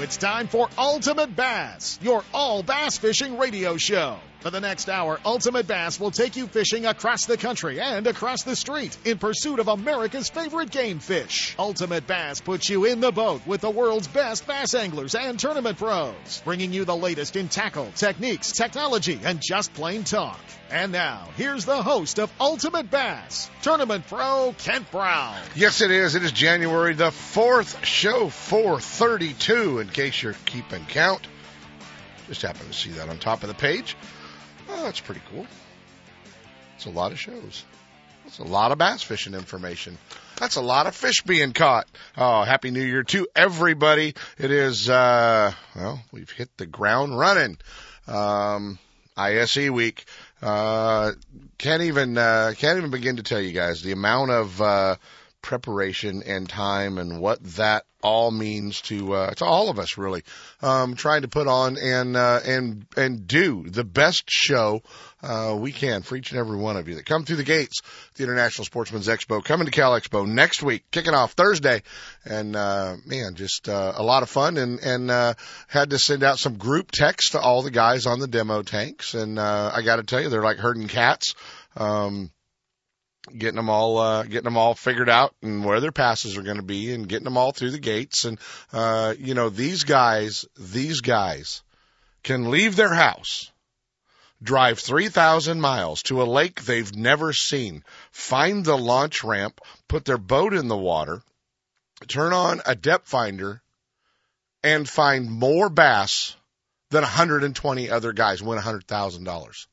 It's time for Ultimate Bass, your all bass fishing radio show. For the next hour, Ultimate Bass will take you fishing across the country and across the street in pursuit of America's favorite game fish. Ultimate Bass puts you in the boat with the world's best bass anglers and tournament pros, bringing you the latest in tackle, techniques, technology, and just plain talk. And now, here's the host of Ultimate Bass, Tournament Pro Kent Brown. Yes, it is. It is January the 4th, show 432, in case you're keeping count. Just happened to see that on top of the page. Oh, that's pretty cool. It's a lot of shows. That's a lot of bass fishing information. That's a lot of fish being caught. Oh, happy new year to everybody. It is, uh, well, we've hit the ground running. Um, ISE week. Uh, can't even, uh, can't even begin to tell you guys the amount of, uh, preparation and time and what that all means to uh, to all of us really um, trying to put on and uh, and and do the best show uh, we can for each and every one of you that come through the gates the International Sportsman's Expo coming to Cal Expo next week kicking off Thursday. And uh, man just uh, a lot of fun and and uh, had to send out some group text to all the guys on the demo tanks. And uh, I got to tell you they're like herding cats. Um, getting them all uh, getting them all figured out and where their passes are going to be and getting them all through the gates. And uh, you know these guys these guys can leave their house drive 3000 miles to a lake they've never seen find the launch ramp put their boat in the water turn on a depth finder and find more bass than 120 other guys win $100,000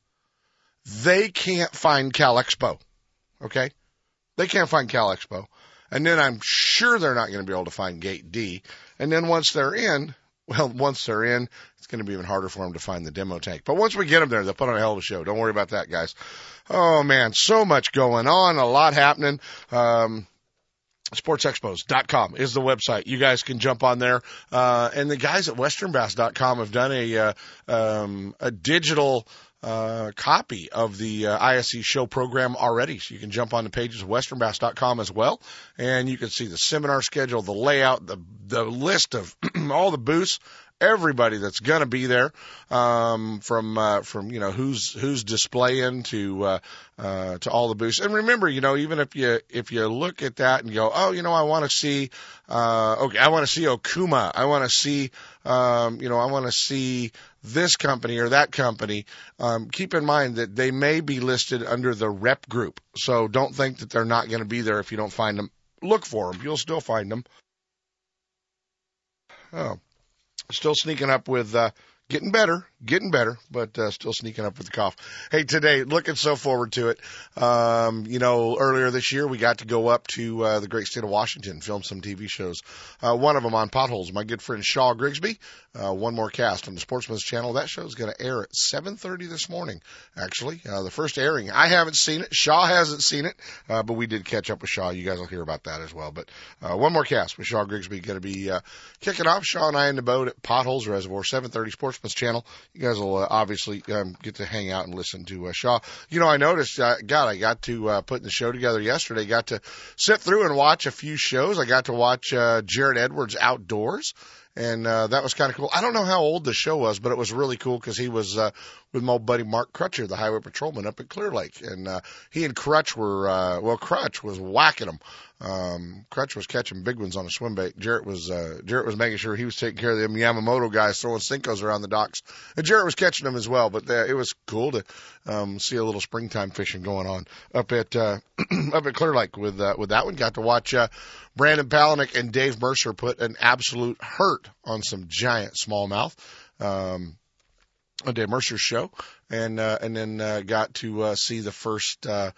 they can't find Cal Expo Okay? They can't find Cal Expo. And then I'm sure they're not going to be able to find Gate D. And then once they're in, well, once they're in, it's going to be even harder for them to find the demo tank. But once we get them there, they'll put on a hell of a show. Don't worry about that, guys. Oh man, so much going on, a lot happening. Um, sportsexpos.com is the website. You guys can jump on there. Uh, and the guys at westernbass.com have done a, uh, um, a digital, copy of the uh, ISE show program already. So you can jump on the pages of westernbass.com as well. And you can see the seminar schedule, the layout, the, the list of all the booths, everybody that's going to be there, um, from, uh, from, you know, who's, who's displaying to, uh, uh, to all the booths. And remember, you know, even if you, if you look at that and go, oh, you know, I want to see, uh, okay, I want to see Okuma. I want to see, um, you know, I want to see this company or that company. Um, keep in mind that they may be listed under the rep group. So don't think that they're not going to be there if you don't find them. Look for them. You'll still find them. Oh, still sneaking up with, uh, getting better, getting better, but uh, still sneaking up with the cough. Hey, today, looking so forward to it. Um, you know, earlier this year, we got to go up to uh, the great state of Washington, film some TV shows. Uh, one of them on potholes. My good friend Shaw Grigsby. Uh, one more cast on the Sportsman's Channel. That show is going to air at 7:30 this morning. Actually, uh, the first airing. I haven't seen it. Shaw hasn't seen it, uh, but we did catch up with Shaw. You guys will hear about that as well. But uh, one more cast with Shaw Grigsby going to be uh, kicking off. Shaw and I in the boat at Potholes Reservoir, 7:30 Sportsman's Channel. You guys will uh, obviously um, get to hang out and listen to uh, Shaw. You know, I noticed. Uh, God, I got to uh, put the show together yesterday. Got to sit through and watch a few shows. I got to watch uh, Jarrett Edwards Outdoors and uh, that was kind of cool. I don't know how old the show was, but it was really cool because he was uh, with my buddy Mark Crutcher, the highway patrolman up at Clear Lake, and uh, he and Crutch were uh, well, Crutch was whacking them. Um, Crutch was catching big ones on a swim bait. Jarrett was uh, Jarrett was making sure he was taking care of them Yamamoto guys throwing Senkos around the docks, and Jarrett was catching them as well. But uh, it was cool to um, see a little springtime fishing going on up at uh, up at Clear Lake with uh, with that one. Got to watch uh, Brandon Palaniuk and Dave Mercer put an absolute hurt on some giant smallmouth. Um, on Dave Mercer's show, and uh, and then uh, got to uh, see the first uh,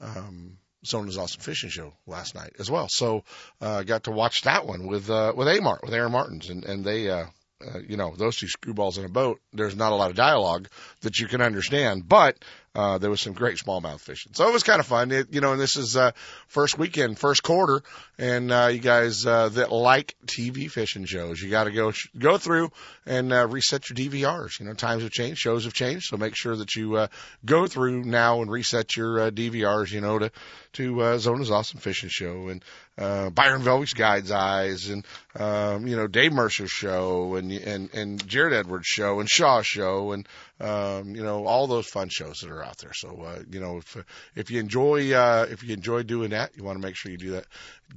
um, Zona's Awesome Fishing Show last night as well. So uh, got to watch that one with uh, with Amart with Aaron Martens, and and they. Uh, uh, you know, those two screwballs in a boat, there's not a lot of dialogue that you can understand, but uh, there was some great smallmouth fishing. So it was kind of fun. It, you know, and this is uh, first weekend, first quarter, and uh, you guys uh, that like TV fishing shows, you got to go sh- go through and uh, reset your DVRs. You know, times have changed, shows have changed, so make sure that you uh, go through now and reset your uh, DVRs. You know, to to uh, Zona's Awesome Fishing Show and uh, Byron Velvick's Guide's Eyes and um, you know Dave Mercer's show and and and Jarrett Edwards show and Shaw show and um, you know all those fun shows that are out there. So uh, you know if if you enjoy uh, if you enjoy doing that, you want to make sure you do that.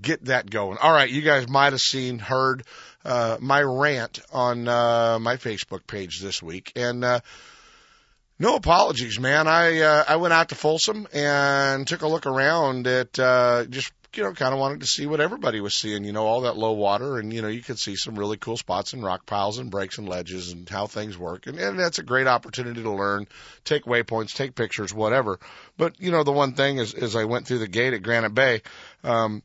Get that going. All right, you guys might have seen heard uh, my rant on uh, my Facebook page this week and. Uh, no apologies, man. I uh, I went out to Folsom and took a look around at uh, just you know kind of wanted to see what everybody was seeing. You know all that low water, and you know you could see some really cool spots and rock piles and breaks and ledges and how things work. And, and that's a great opportunity to learn, take waypoints, take pictures, whatever. But you know the one thing is, as I went through the gate at Granite Bay. Um,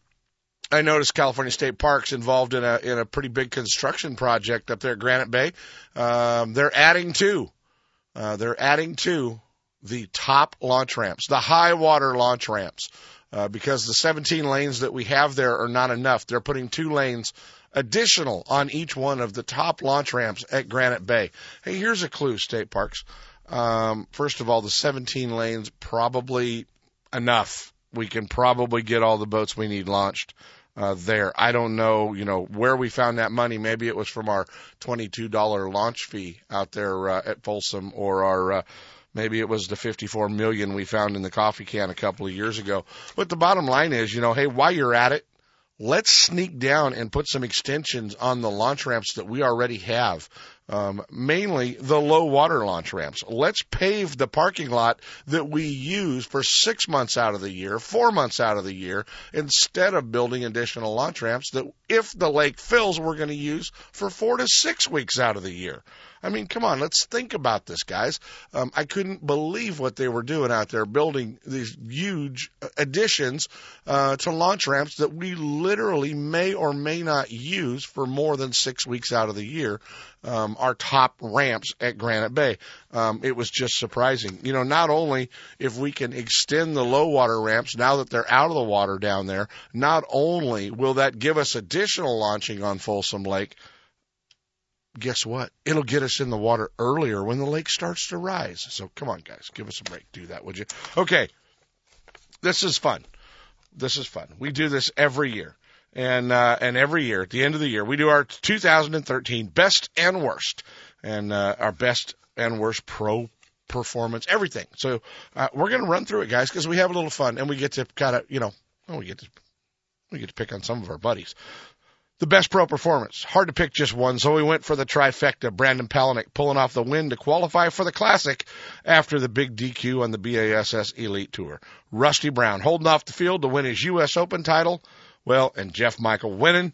I noticed California State Parks involved in a in a pretty big construction project up there at Granite Bay. Um, they're adding two. Uh, they're adding to the top launch ramps, the high water launch ramps, uh, because the 17 lanes that we have there are not enough. They're putting two lanes additional on each one of the top launch ramps at Granite Bay. Hey, here's a clue, state parks. Um, first of all, the 17 lanes probably enough. We can probably get all the boats we need launched uh, there. I don't know, you know, where we found that money. Maybe it was from our $22 launch fee out there uh, at Folsom or our uh, maybe it was the 54 million we found in the coffee can a couple of years ago. But the bottom line is, you know, hey, while you're at it, let's sneak down and put some extensions on the launch ramps that we already have. Um, mainly the low water launch ramps. Let's pave the parking lot that we use for six months out of the year, four months out of the year, instead of building additional launch ramps that, if the lake fills, we're going to use for four to six weeks out of the year. I mean, come on, let's think about this, guys. Um, I couldn't believe what they were doing out there, building these huge additions uh, to launch ramps that we literally may or may not use for more than six weeks out of the year. Um, our top ramps at Granite Bay. Um, it was just surprising. You know, not only if we can extend the low water ramps now that they're out of the water down there, not only will that give us additional launching on Folsom Lake, guess what? It'll get us in the water earlier when the lake starts to rise. So come on, guys, give us a break. Do that, would you? Okay. This is fun. This is fun. We do this every year. And, uh, and every year, at the end of the year, we do our 2013 best and worst and, uh, our best and worst pro performance, everything. So, uh, we're going to run through it, guys, because we have a little fun and we get to kind of, you know, well, we get to, we get to pick on some of our buddies the best pro performance. Hard to pick just one, so we went for the trifecta. Brandon Palaniuk pulling off the win to qualify for the Classic after the big DQ on the BASS Elite Tour. Rusty Brown holding off the field to win his U.S. Open title. Well, and Jeff Michael winning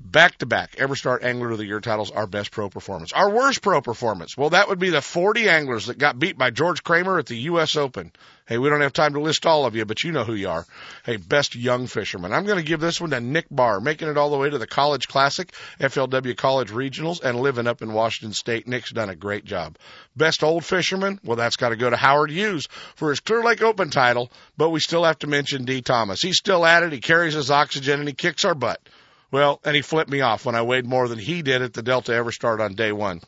back to back EverStart Angler of the Year titles, our best pro performance. Our worst pro performance, well, that would be the 40 anglers that got beat by George Kramer at the U.S. Open. Hey, we don't have time to list all of you, but you know who you are. Hey, best young fisherman. I'm going to give this one to Nick Barr, making it all the way to the College Classic, FLW College Regionals, and living up in Washington State. Nick's done a great job. Best old fisherman, well, that's got to go to Howard Hughes for his Clear Lake Open title, but we still have to mention Dee Thomas. He's still at it. He carries his oxygen and he kicks our butt. Well, and he flipped me off when I weighed more than he did at the Delta EverStart on day one.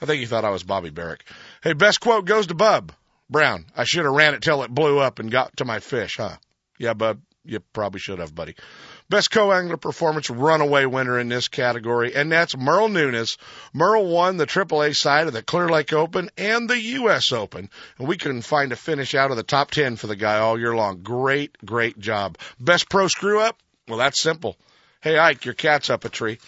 I think he thought I was Bobby Barrack. Hey, best quote goes to Bub Brown. I should have ran it till it blew up and got to my fish, huh? Yeah, Bub, you probably should have, buddy. Best co-angler performance runaway winner in this category, and that's Merle Nunes. Merle won the AAA side of the Clear Lake Open and the U.S. Open, and we couldn't find a finish out of the top 10 for the guy all year long. Great, great job. Best pro screw up? Well, that's simple. Hey, Ike, your cat's up a tree.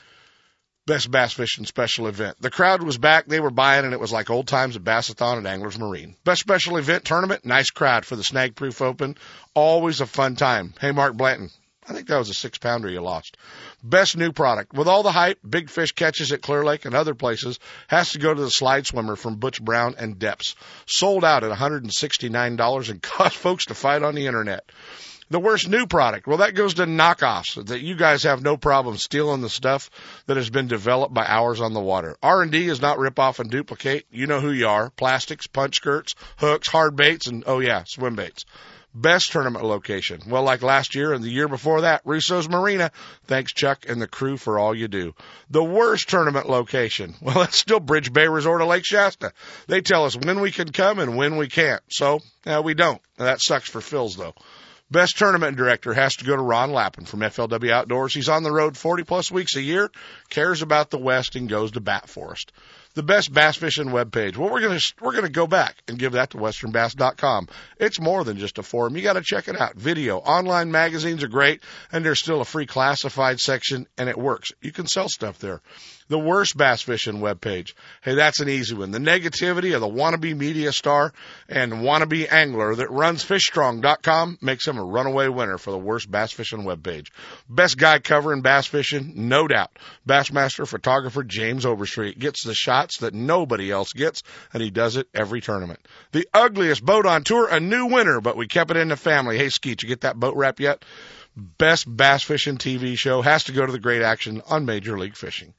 Best bass fishing special event. The crowd was back. They were buying, and it was like old times at Bassathon at Anglers Marine. Best special event tournament. Nice crowd for the Snag Proof Open. Always a fun time. Hey, Mark Blanton. I think that was a six pounder you lost. Best new product. With all the hype, big fish catches at Clear Lake and other places has to go to the slide swimmer from Butch Brown and Deps. Sold out at $169 and cost folks to fight on the internet. The worst new product. Well, that goes to knockoffs that you guys have no problem stealing the stuff that has been developed by hours on the water. R&D is not rip off and duplicate. You know who you are. Plastics, punch skirts, hooks, hard baits, and oh yeah, swim baits. Best tournament location. Well, like last year and the year before that, Russo's Marina. Thanks, Chuck and the crew for all you do. The worst tournament location. Well, that's still Bridge Bay Resort of Lake Shasta. They tell us when we can come and when we can't. So, yeah, we don't. That sucks for Phil's though. Best tournament director has to go to Ron Lappin from FLW Outdoors. He's on the road 40 plus weeks a year, cares about the West, and goes to bat for us the best bass fishing webpage. Well, we're going to we're to go back and give that to westernbass.com. It's more than just a forum. You got to check it out. Video, online magazines are great, and there's still a free classified section, and it works. You can sell stuff there. The worst bass fishing webpage. Hey, that's an easy one. The negativity of the wannabe media star and wannabe angler that runs fishstrong.com makes him a runaway winner for the worst bass fishing webpage. Best guy covering bass fishing, no doubt. Bassmaster photographer James Overstreet gets the shots that nobody else gets, and he does it every tournament. The ugliest boat on tour, a new winner, but we kept it in the family. Hey, Skeet, you get that boat wrap yet? Best bass fishing TV show has to go to the great action on Major League Fishing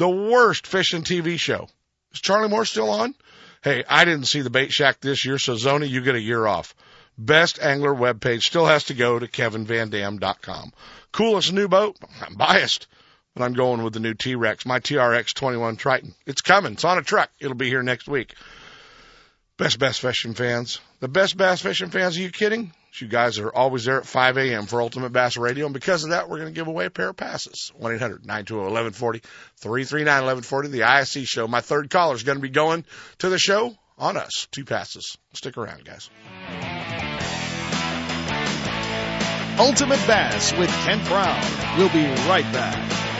the worst fishing TV show. Is Charlie Moore still on? Hey, I didn't see the bait shack this year, so Zoni, you get a year off. Best angler webpage still has to go to kevinvandam.com. Coolest new boat? I'm biased, but I'm going with the new T-Rex, my TRX 21 Triton. It's coming. It's on a truck. It'll be here next week. Best bass fishing fans. The best bass fishing fans, are you kidding? You guys are always there at 5 a.m. for Ultimate Bass Radio, and because of that, we're going to give away a pair of passes. 1-800-920-1140, 339-1140, the ISE show. My third caller is going to be going to the show on us. Two passes. Stick around, guys. Ultimate Bass with Kent Brown. We'll be right back.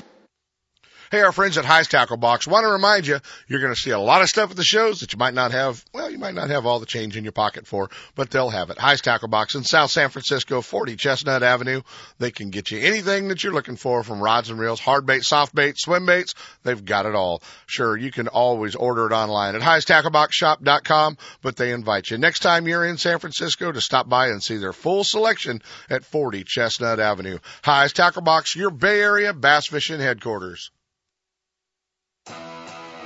Hey, our friends at Hi's Tackle Box want to remind you, you're going to see a lot of stuff at the shows that you might not have, well, you might not have all the change in your pocket for, but they'll have it. Hi's Tackle Box in South San Francisco, 40 Chestnut Avenue. They can get you anything that you're looking for from rods and reels, hard bait, soft bait, swim baits. They've got it all. Sure, you can always order it online at highstackleboxshop.com, but they invite you next time you're in San Francisco to stop by and see their full selection at 40 Chestnut Avenue. Hi's Tackle Box, your Bay Area bass fishing headquarters.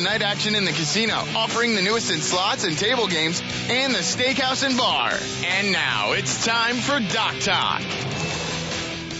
night action in the casino, offering the newest in slots and table games, and the steakhouse and bar. And now it's time for Dock Talk.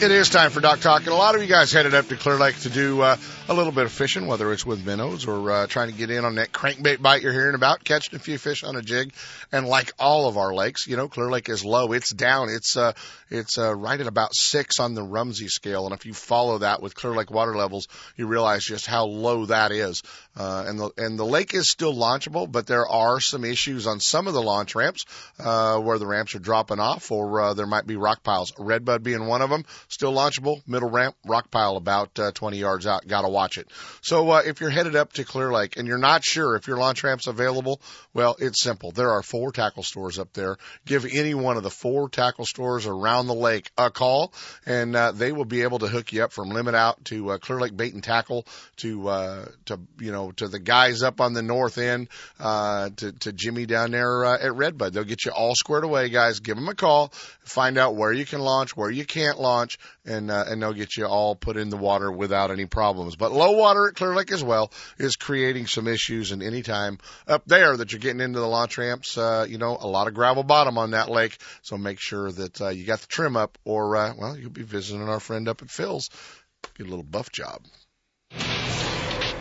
It is time for Dock Talk, and a lot of you guys headed up to Clear Lake to do uh, a little bit of fishing, whether it's with minnows or uh, trying to get in on that crankbait bite you're hearing about, catching a few fish on a jig. And like all of our lakes, you know, Clear Lake is low. It's down. It's uh, it's uh, right at about six on the Rumsey scale. And if you follow that with Clear Lake water levels, you realize just how low that is. Uh, and the and the lake is still launchable, but there are some issues on some of the launch ramps uh, where the ramps are dropping off, or uh, there might be rock piles. Redbud being one of them, still launchable. Middle ramp, rock pile about uh, 20 yards out. Got to watch it. So uh, if you're headed up to Clear Lake and you're not sure if your launch ramp's available, well, it's simple. There are four tackle stores up there. Give any one of the four tackle stores around the lake a call, and uh, they will be able to hook you up from Limit Out to uh, Clear Lake Bait and Tackle to uh, to you know to the guys up on the north end uh, to to Jimmy down there uh, at Redbud. They'll get you all squared away, guys. Give them a call, find out where you can launch, where you can't launch, and uh, and they'll get you all put in the water without any problems. But low water at Clear Lake as well is creating some issues, and anytime up there that you're getting into the launch ramps, uh, you know, a lot of gravel bottom on that lake. So make sure that uh, you got the trim up, or uh, well, you'll be visiting our friend up at Phil's. Get a little buff job.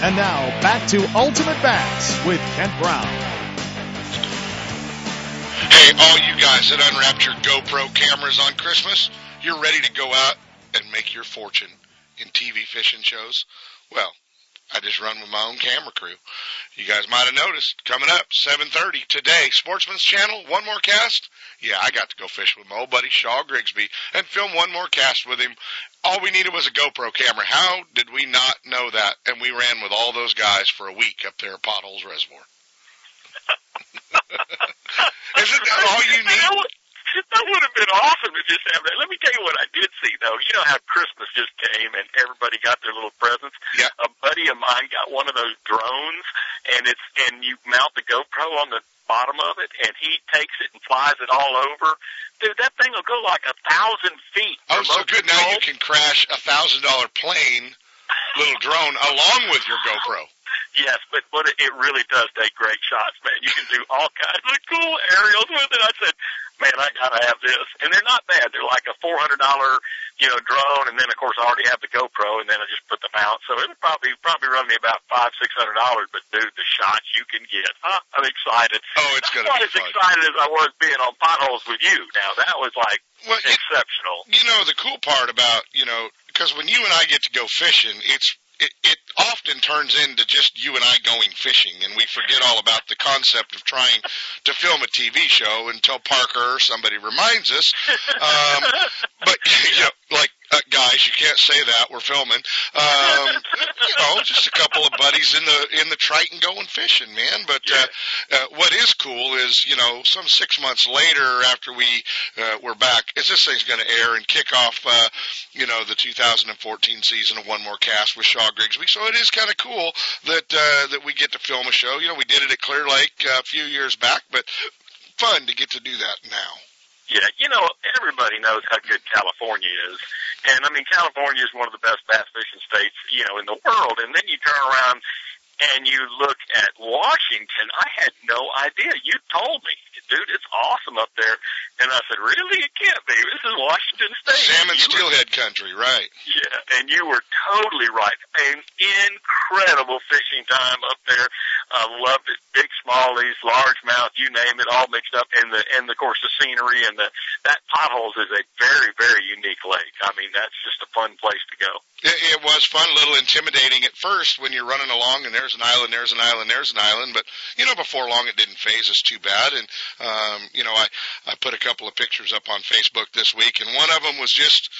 And now back to Ultimate Bass with Kent Brown. Hey, all you guys that unwrapped your GoPro cameras on Christmas, you're ready to go out and make your fortune in TV fishing shows? Well, I just run with my own camera crew. You guys might have noticed coming up 7:30 today, Sportsman's Channel, one more cast. Yeah, I got to go fish with my old buddy Shaw Grigsby and film one more cast with him. All we needed was a GoPro camera. How did we not know that? And we ran with all those guys for a week up there at Potholes Reservoir. Isn't that all you need? would, that would have been awesome to just have that. Let me tell you what I did see though. You know how Christmas just came and everybody got their little presents. Yeah. A buddy of mine got one of those drones, and it's and you mount the GoPro on the bottom of it, and he takes it and flies it all over. Dude, that thing will go like a thousand feet. Oh, so good. Now you can crash a thousand dollar plane, little drone, along with your GoPro. Yes, but but it, it really does take great shots, man. You can do all kinds of cool aerials with it. I said, man, I gotta have this, and they're not bad. They're like a four hundred dollar, you know, drone, and then of course I already have the GoPro, and then I just put the mount. So it'll probably probably run me about five six hundred dollars. But dude, the shots you can get, huh? I'm excited. Oh, it's gonna Not be as fun. excited as I was being on potholes with you. Now that was like Well, it, exceptional. you know the cool part about you know because when you and I get to go fishing, it's it, it often turns into just you and I going fishing, and we forget all about the concept of trying to film a TV show until Parker or somebody reminds us. Um, but you know, like uh, guys, you can't say that we're filming. Um, you know, just a couple of buddies in the in the Triton going fishing, man. But uh, uh, what is cool is you know some six months later after we uh, we're back, is this thing's going to air and kick off uh, you know the 2014 season of One More Cast with Shaw Grigsby. So it is kind of cool that uh, that we get to film a show. You know, we did it at Clear Lake uh, a few years back, but fun to get to do that now. Yeah, you know, everybody knows how good California is. And I mean, California is one of the best bass fishing states, you know, in the world. And then you turn around and you look at Washington. I had no idea. You told me, dude, it's awesome up there. And I said, really? It can't be. This is Washington State. Salmon You were- steelhead country, right? Yeah, and you were totally right. An incredible fishing time up there. I loved it. Big smallies, largemouth, you name it, all mixed up. And the and of course the scenery and the that potholes is a very very unique lake. I mean that's just a fun place to go. It, it was fun, a little intimidating at first when you're running along and there's an island, there's an island, there's an island. But you know before long it didn't phase us too bad. And um, you know I I put a couple of pictures up on Facebook this week, and one of them was just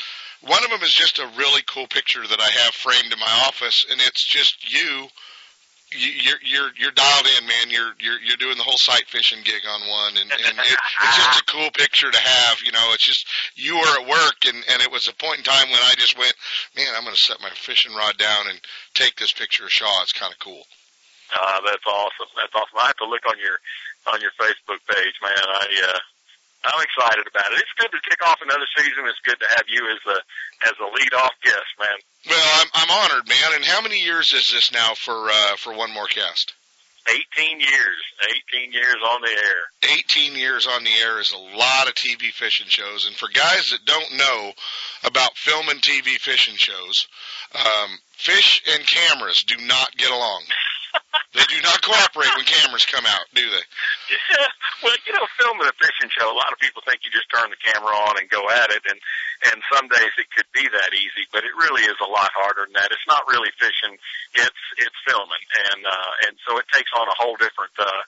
one of them is just a really cool picture that I have framed in my office, and it's just you. You're you're you're dialed in, man. You're you're you're doing the whole sight fishing gig on one, and and it, it's just a cool picture to have. You know, it's just you were at work, and and it was a point in time when I just went, man, I'm going to set my fishing rod down and take this picture of Shaw. It's kind of cool. Uh, that's awesome. That's awesome. I have to look on your on your Facebook page, man. I uh, I'm excited about it. It's good to kick off another season. It's good to have you as a as a lead off guest, man. Well, I'm I'm honored, man. And how many years is this now for uh, for one more cast? 18 years. 18 years on the air. 18 years on the air is a lot of TV fishing shows. And for guys that don't know about filming TV fishing shows, um, fish and cameras do not get along. They do not cooperate when cameras come out, do they? Yeah. Well, you know, filming a fishing show, a lot of people think you just turn the camera on and go at it, and and some days it could be that easy, but it really is a lot harder than that. It's not really fishing; it's it's filming, and uh, and so it takes on a whole different uh,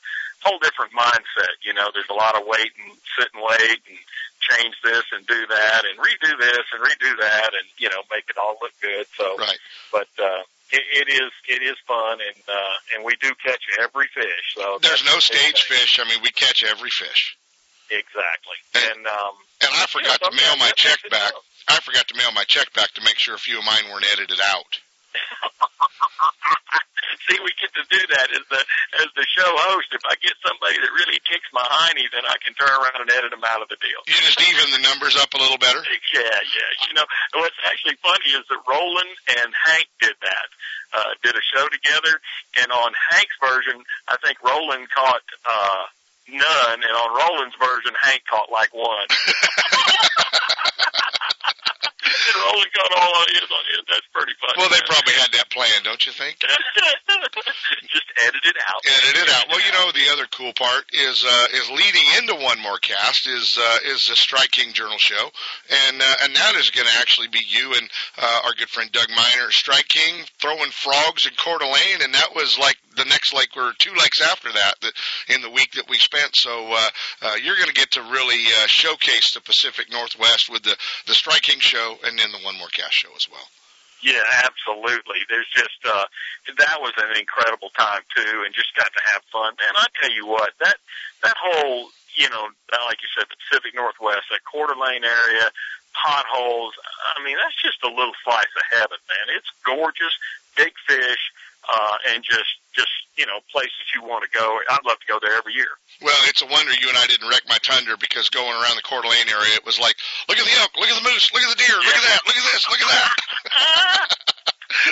whole different mindset. You know, there's a lot of wait and sit and wait and change this and do that and redo this and redo that and you know make it all look good. So, right. but uh, it, it is it is fun, and uh, and we do catch every fish. So there's no stage fish. I mean, we catch every fish. Exactly, and and, um, and I forgot you know, to mail my check back. I forgot to mail my check back to make sure a few of mine weren't edited out. See, we get to do that as the as the show host. If I get somebody that really kicks my hiney, then I can turn around and edit them out of the deal. You just even the numbers up a little better. Yeah, yeah. You know, what's actually funny is that Roland and Hank did that. Uh, did a show together, and on Hank's version, I think Roland caught uh, none, and on Roland's version, Hank caught like one. Roland caught all his on. That's pretty funny. Well, they probably had that plan, don't you think? Just edit it out. Edit it out. Well, you know, the other cool part is uh, is leading into one more cast is uh, is the Strike King Journal show, and uh, and that is going to actually be you and uh, our good friend Doug Miner, Strike King, throwing frogs in Coeur d'Alene, and that was like the next lake or two lakes after that, that in the week that we spent. So uh, uh, you're going to get to really uh, showcase the Pacific Northwest with the the Strike King show, and then the one more cast show as well. Yeah, absolutely. There's just uh that was an incredible time too and just got to have fun. And I tell you what, that that whole you know, like you said, the Pacific Northwest, that Coeur d'Alene area, potholes, I mean, that's just a little slice of heaven, man. It's gorgeous, big fish, uh and just just, you know, places you want to go. I'd love to go there every year. Well, it's a wonder you and I didn't wreck my Tundra because going around the Coeur d'Alene area, it was like, look at the elk, look at the moose, look at the deer, look at that, look at this, look at that.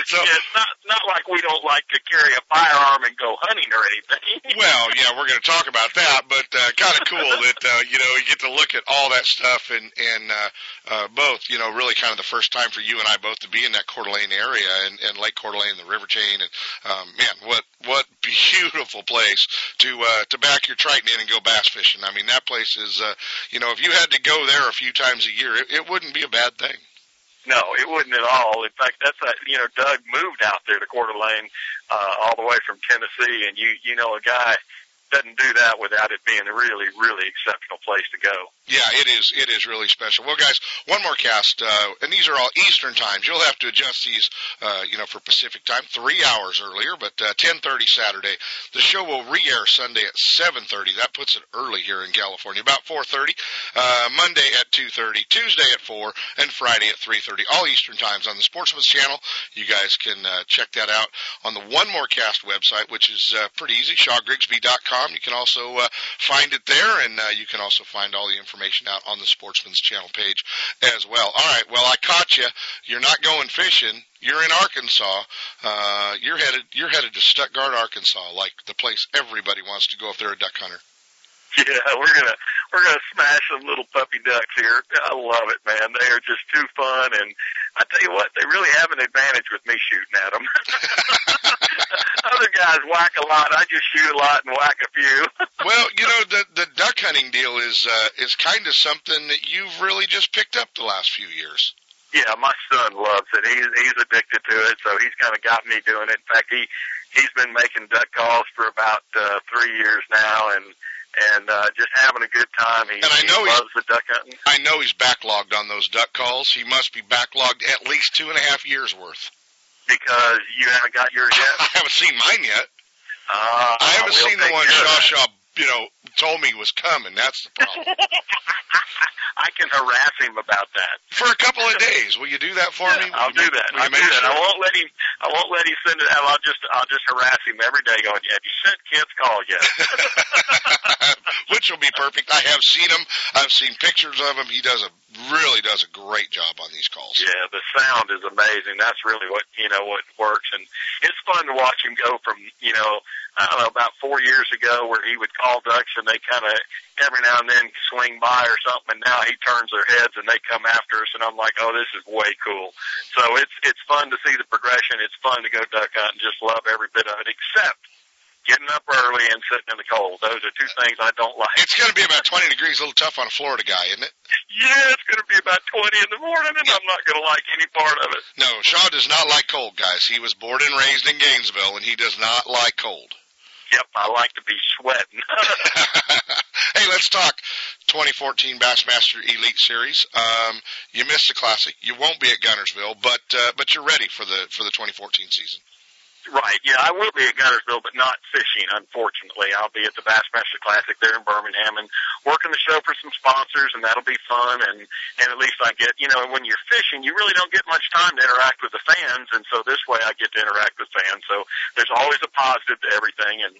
so, yeah, it's not not like we don't like to carry a firearm and go hunting or anything. well, yeah, we're going to talk about that, but uh, kind of cool that uh, you know you get to look at all that stuff and and uh, uh, both, you know, really kind of the first time for you and I both to be in that Coeur d'Alene area and, and Lake Coeur d'Alene, the river chain, and um, man, what what beautiful place to uh, to back your Triton in and go bass fishing. I mean, that place is, uh, you know, if you had to go there a few times a year, it, it wouldn't be a bad thing. No, it wouldn't at all. In fact, that's a, you know, Doug moved out there to Coeur d'Alene, uh, all the way from Tennessee, and you, you know, a guy doesn't do that without it being a really, really exceptional place to go. Yeah, it is. It is really special. Well, guys, one more cast, uh, and these are all Eastern times. You'll have to adjust these, uh, you know, for Pacific time, three hours earlier, but uh, 10:30 Saturday. The show will re-air Sunday at 7:30. That puts it early here in California. About 4:30. Uh, Monday at 2:30. Tuesday at 4, and Friday at 3:30. All Eastern times on the Sportsman's Channel. You guys can uh, check that out on the One More Cast website, which is uh, pretty easy. ShawGrigsby.com. You can also uh, find it there, and uh, you can also find all the information out on the Sportsman's Channel page as well. All right, well I caught you. You're not going fishing. You're in Arkansas. Uh, you're headed. You're headed to Stuttgart, Arkansas, like the place everybody wants to go if they're a duck hunter. Yeah, we're gonna we're gonna smash some little puppy ducks here. I love it, man. They are just too fun, and I tell you what, they really have an advantage with me shooting at them. Other guys whack a lot. I just shoot a lot and whack a few. well, you know, the the duck hunting deal is uh, is kind of something that you've really just picked up the last few years. Yeah, my son loves it. He's he's addicted to it, so he's kind of got me doing it. In fact, he he's been making duck calls for about uh, three years now, and and uh, just having a good time. He, and I know he loves the duck hunting. I know he's backlogged on those duck calls. He must be backlogged at least two and a half years worth. Because you haven't got yours yet. I haven't seen mine yet. Uh, I haven't seen the one care Shaw that. Shaw, you know, told me was coming. That's the problem. I can harass him about that. For a couple of days, will you do that for me? Will I'll do make- that. I'll do that. Sure? I won't let him. I won't let him send it out. I'll just. I'll just harass him every day. Going, have you sent kids call yet? Which will be perfect. I have seen him. I've seen pictures of him. He does a really does a great job on these calls. yeah, the sound is amazing. That's really what you know what works, and it's fun to watch him go from you know I don't know about four years ago where he would call ducks and they kind of every now and then swing by or something, and now he turns their heads and they come after us, and I'm like, oh, this is way cool. So it's it's fun to see the progression. It's fun to go duck hunting. Just love every bit of it, except getting up early and sitting in the cold. Those are two things I don't like. It's going to be about 20 degrees, a little tough on a Florida guy, isn't it? Yeah, it's going to be about 20 in the morning, and I'm not going to like any part of it. No, Shaw does not like cold, guys. He was born and raised in Gainesville, and he does not like cold. Yep, I like to be sweating. hey, let's talk 2014 Bassmaster Elite Series. Um, you missed the classic. You won't be at Guntersville, but uh, but you're ready for the for the 2014 season. Right, yeah, I will be at Guntersville, but not fishing, unfortunately. I'll be at the Bassmaster Classic there in Birmingham and working the show for some sponsors, and that'll be fun. And and at least I get, you know, when you're fishing, you really don't get much time to interact with the fans, and so this way I get to interact with fans. So there's always a positive to everything, and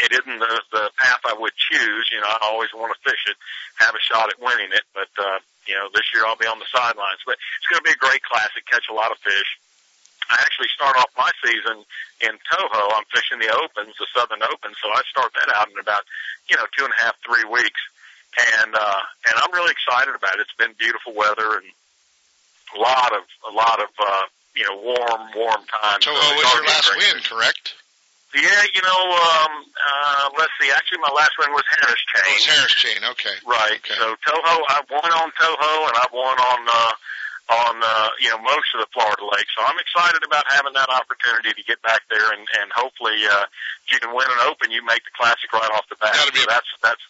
it isn't the the path I would choose. You know, I always want to fish it, have a shot at winning it, but uh, you know, this year I'll be on the sidelines. But it's going to be a great classic, catch a lot of fish. I actually start off my season in Toho. I'm fishing the Opens, the Southern Open, so I start that out in about you know two and a half, three weeks, and uh, and I'm really excited about it. It's been beautiful weather and a lot of a lot of uh, you know warm, warm times. Toho So was your last win, correct? yeah, you know, um, uh, let's see. Actually, my last one was Harris It Chain. was Harris Chain. Okay. Right. Okay. So Toho, I've won on Toho, and I've won on uh, on uh, you know most of the Florida lakes. So I'm excited about having that opportunity to get back there, and and hopefully, uh, if you can win an Open, you make the classic right off the bat. That'd be so a- that's that's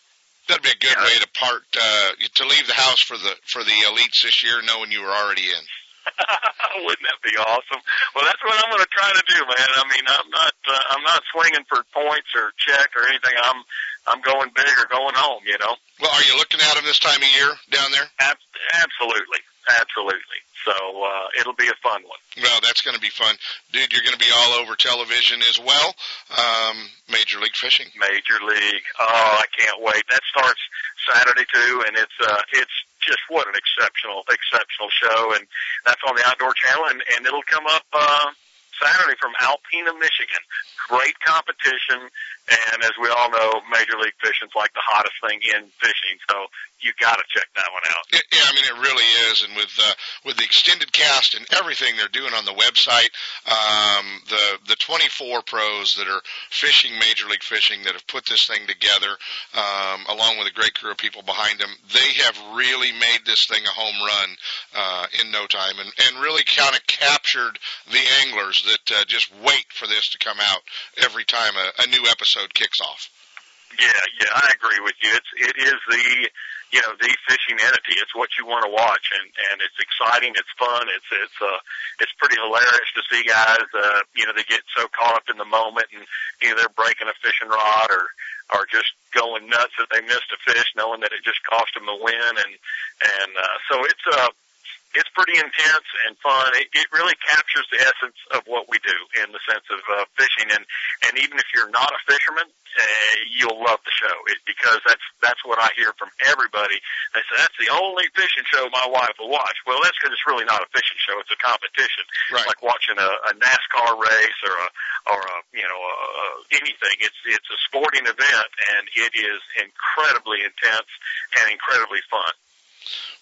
That'd be a good Yeah. way to part uh, to leave the house for the for the elites this year, knowing you were already in. Wouldn't that be awesome? Well, that's what I'm going to try to do, man. I mean, I'm not, uh, I'm not swinging for points or check or anything. I'm, I'm going big or going home. You know, Well, are you looking at them this time of year down there? Ab- absolutely, absolutely. So uh, it'll be a fun one. Well, that's going to be fun, dude. You're going to be all over television as well. Um, Major League Fishing. Major League. Oh, I can't wait. That starts Saturday too, and it's uh, it's just what an exceptional, exceptional show, and that's on the Outdoor Channel, and and it'll come up uh, Saturday from Alpena, Michigan. Great competition, and as we all know, Major League Fishing's like the hottest thing in fishing, so you got to check that one out. Yeah, yeah, I mean it really is, and with uh, with the extended cast and everything they're doing on the website, um, the the 24 pros that are fishing Major League Fishing that have put this thing together, um, along with a great crew of people behind them, they have really made this thing a home run uh, in no time, and and really kind of captured the anglers that uh, just wait for this to come out every time a, a new episode kicks off. Yeah, yeah, I agree with you. It's it is the you know the fishing entity. It's what you want to watch, and and it's exciting. It's fun. It's it's uh it's pretty hilarious to see guys. Uh, you know, they get so caught up in the moment, and either they're breaking a fishing rod or or just going nuts that they missed a fish, knowing that it just cost them a win. And and uh, so it's uh it's pretty intense and fun. It, it really captures the essence of what we do in the sense of uh, fishing. And and even if you're not a fisherman, uh, you'll love the show it, because that's that's what I hear from everybody. They say that's the only fishing show my wife will watch. Well, that's because it's really not a fishing show; it's a competition. Right. It's like watching a, a NASCAR race or a or a you know a, a, anything. It's it's a sporting event, and it is incredibly intense and incredibly fun.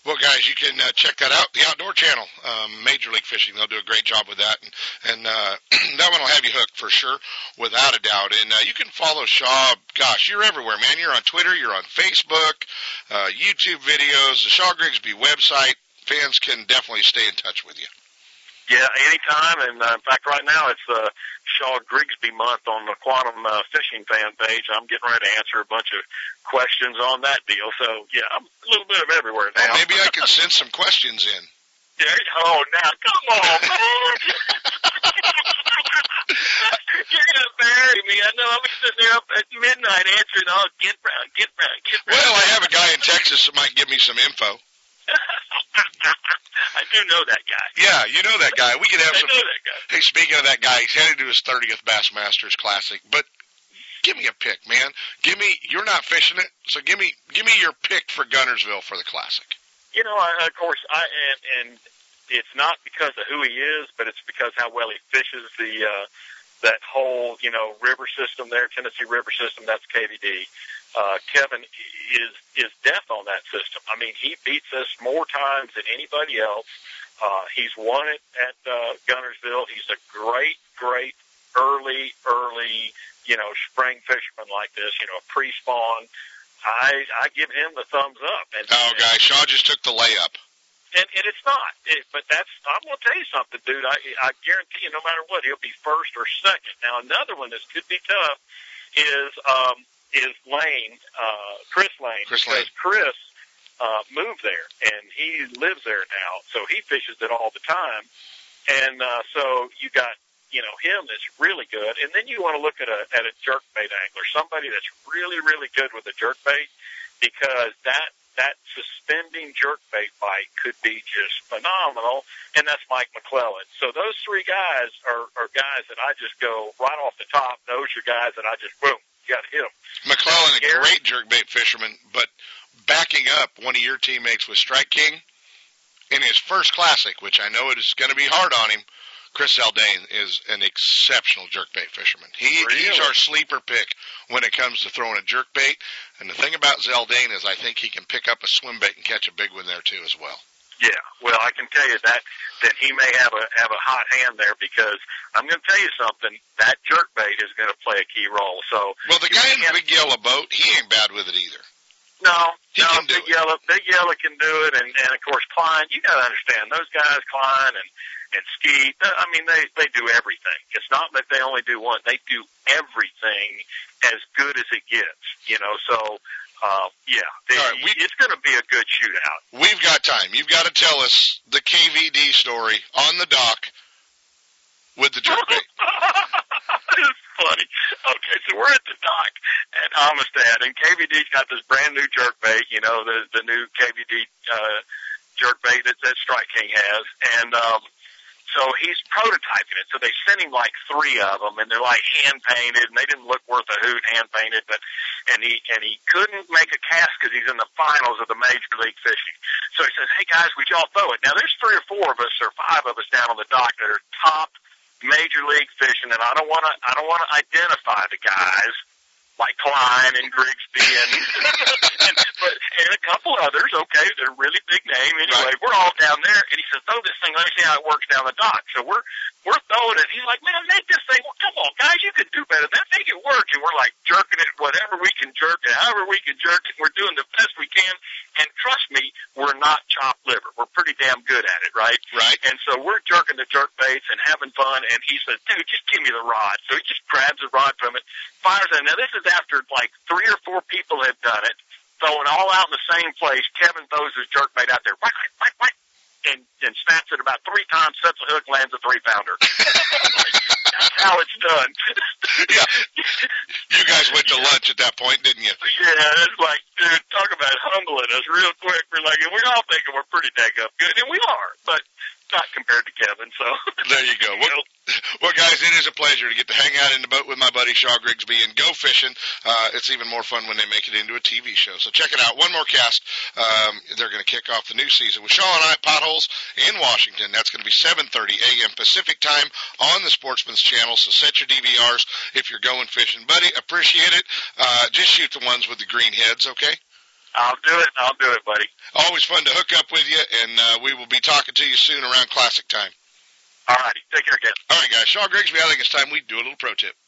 Well, guys, you can uh, check that out. The Outdoor Channel, um, Major League Fishing, they'll do a great job with that, and, and uh, that one will have you hooked for sure, without a doubt. And uh, you can follow Shaw. Gosh, you're everywhere, man. You're on Twitter, you're on Facebook, uh, YouTube videos, the Shaw Grigsby website. Fans can definitely stay in touch with you. Yeah, anytime. And uh, in fact, right now it's uh, Shaw Grigsby month on the Quantum uh, Fishing fan page. I'm getting ready to answer a bunch of questions on that deal. So yeah, I'm a little bit of everywhere now. Well, maybe I can send some questions in. There, oh, now come on, man! You're gonna bury me. I know. I'm sitting there up at midnight answering. Oh, get round, get round, get round. Well, I have a guy in Texas that might give me some info. I do know that guy. Yeah, you know that guy. We could have I some. know that guy. Hey, speaking of that guy, he's headed to his 30th Bassmasters Classic. But give me a pick, man. Give me. You're not fishing it, so give me give me your pick for Guntersville for the Classic. You know, I, of course, I and, and it's not because of who he is, but it's because how well he fishes the uh, that whole you know river system there, Tennessee River system. That's KVD. Uh, Kevin is is death on that system. I mean, he beats us more times than anybody else. Uh, he's won it at uh, Guntersville. He's a great, great early, early, you know, spring fisherman like this. You know, a pre-spawn. I I give him the thumbs up. And Oh, guys, Shaw just took the layup. and and it's not. It, but that's I'm gonna tell you something, dude. I I guarantee you, no matter what, he'll be first or second. Now another one that could be tough is um is Lane, uh, Chris Lane, Chris because Lane. Chris uh, moved there and he lives there now, so he fishes it all the time. And uh, so you got you know him that's really good, and then you want to look at a at a jerkbait angler, somebody that's really really good with a jerkbait, because that that suspending jerkbait bite could be just phenomenal, and that's Mike McClelland. So those three guys are, are guys that I just go right off the top. Those are guys that I just boom, got them. McClelland, a great jerkbait fisherman, but backing up one of your teammates with Strike King in his first classic, which I know it is going to be hard on him. Chris Zaldain is an exceptional jerkbait fisherman. He he's our sleeper pick when it comes to throwing a jerkbait. And the thing about Zaldain is I think he can pick up a swim bait and catch a big one there too as well. Yeah, well, I can tell you that that he may have a have a hot hand there because I'm going to tell you something. That jerkbait is going to play a key role. So Well, the guy in the big yellow boat, he ain't bad with it either. No, He no, Big it. Yellow, Big Yellow can do it, and and of course Klein. You got to understand those guys, Klein and and Skeet. Uh, I mean, they they do everything. It's not that they only do one; they do everything as good as it gets. You know, so uh, yeah, they, All right, we- it's going to be a good shootout. We've got time. You've got to tell us the KVD story on the dock with the jerkbait. it's funny. Okay, so we're at the dock at Amistad, and KVD's got this brand new jerk bait. You know, the the new KVD uh, jerk bait that, that Strike King has, and um, so he's prototyping it. So they sent him like three of them, and they're like hand painted, and they didn't look worth a hoot hand painted. But and he and he couldn't make a cast because he's in the finals of the major league fishing. So he says, "Hey guys, would y'all throw it?" Now there's three or four of us or five of us down on the dock that are top major league fishing, and I don't want to I don't want to identify the guys like Klein and Grigsby and and, but, and a couple others. Okay, they're really big name anyway. We're all down there, and he says, "Throw this thing. Let me see how it works down the dock." So we're we're throwing it. He's like, "Man, make this thing. Well, come on, guys, you can do better. That make it work." And we're like jerking it, whatever we can jerk it, however we can jerk it. We're doing the best we can. And trust me, we're not chopped liver. We're pretty damn good at it, right? Right. And so we're jerking the jerk baits and having fun. And he says, dude, just give me the rod. So he just grabs the rod from it, fires it. Now this is after like three or four people have done it, throwing all out in the same place. Kevin throws his jerk bait out there, whack, whack, whack, whack, and, and snaps it about three times, sets a hook, lands a three pounder. That's how it's done. yeah. You guys went to lunch at that point, didn't you? Yeah, it's like, dude, talk about humbling us real quick. We're like, and we're all thinking we're pretty dang up good, and we are, but not compared to Kevin. So there you go. Well, well, guys, it is a pleasure to get to hang out in the boat with my buddy Shaw Grigsby and go fishing. Uh, it's even more fun when they make it into a TV show. So check it out. One more cast. Um, they're going to kick off the new season with Shaw and I at Potholes in Washington. That's going to be 7:30 a.m. Pacific time on the Sportsman's Channel. So set your DVRs if you're going fishing, buddy. Appreciate it. Uh, just shoot the ones with the green heads, okay? I'll do it. I'll do it, buddy. Always fun to hook up with you, and uh, we will be talking to you soon around classic time. All righty. Take care, guys. All right, guys. Shaw Grigsby, I think it's time we do a little pro tip.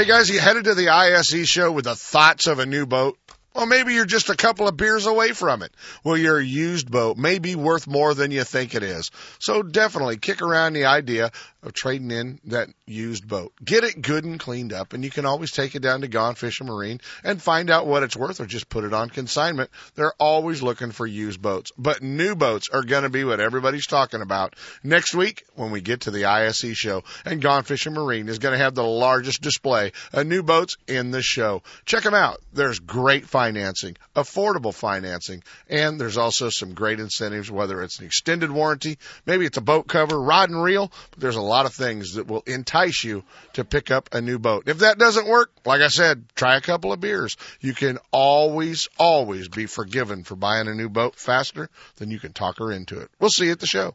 Hey guys, you headed to the ISE show with the thoughts of a new boat? Well, maybe you're just a couple of beers away from it. Well, your used boat may be worth more than you think it is. So definitely kick around the idea of trading in that used boat. Get it good and cleaned up, and you can always take it down to Gone Fishing Marine and find out what it's worth or just put it on consignment. They're always looking for used boats. But new boats are going to be what everybody's talking about next week when we get to the ISE show. And Gone Fishing Marine is going to have the largest display of new boats in the show. Check them out. There's great financing, affordable financing, and there's also some great incentives, whether it's an extended warranty, maybe it's a boat cover, rod and reel, but there's a lot of things that will entice you to pick up a new boat. If that doesn't work, like I said, try a couple of beers. You can always, always be forgiven for buying a new boat faster than you can talk her into it. We'll see you at the show.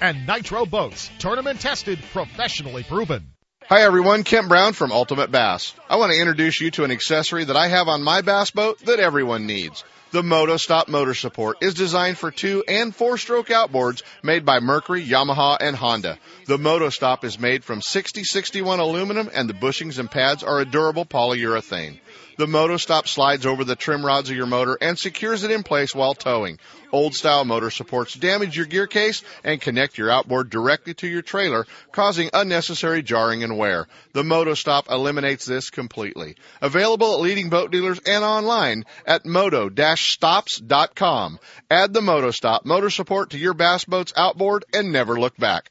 and Nitro Boats. Tournament tested, professionally proven. Hi everyone, Kent Brown from Ultimate Bass. I want to introduce you to an accessory that I have on my bass boat that everyone needs. The MotoStop motor support is designed for two and four stroke outboards made by Mercury, Yamaha, and Honda. The MotoStop is made from 6061 aluminum and the bushings and pads are a durable polyurethane. The MotoStop slides over the trim rods of your motor and secures it in place while towing. Old style motor supports damage your gear case and connect your outboard directly to your trailer, causing unnecessary jarring and wear. The MotoStop eliminates this completely. Available at leading boat dealers and online at moto-stops.com. Add the MotoStop motor support to your bass boat's outboard and never look back.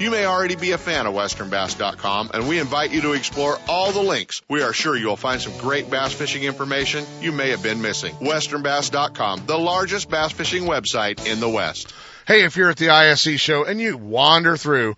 You may already be a fan of westernbass.com and we invite you to explore all the links. We are sure you'll find some great bass fishing information you may have been missing. westernbass.com, the largest bass fishing website in the West. Hey, if you're at the ISE show and you wander through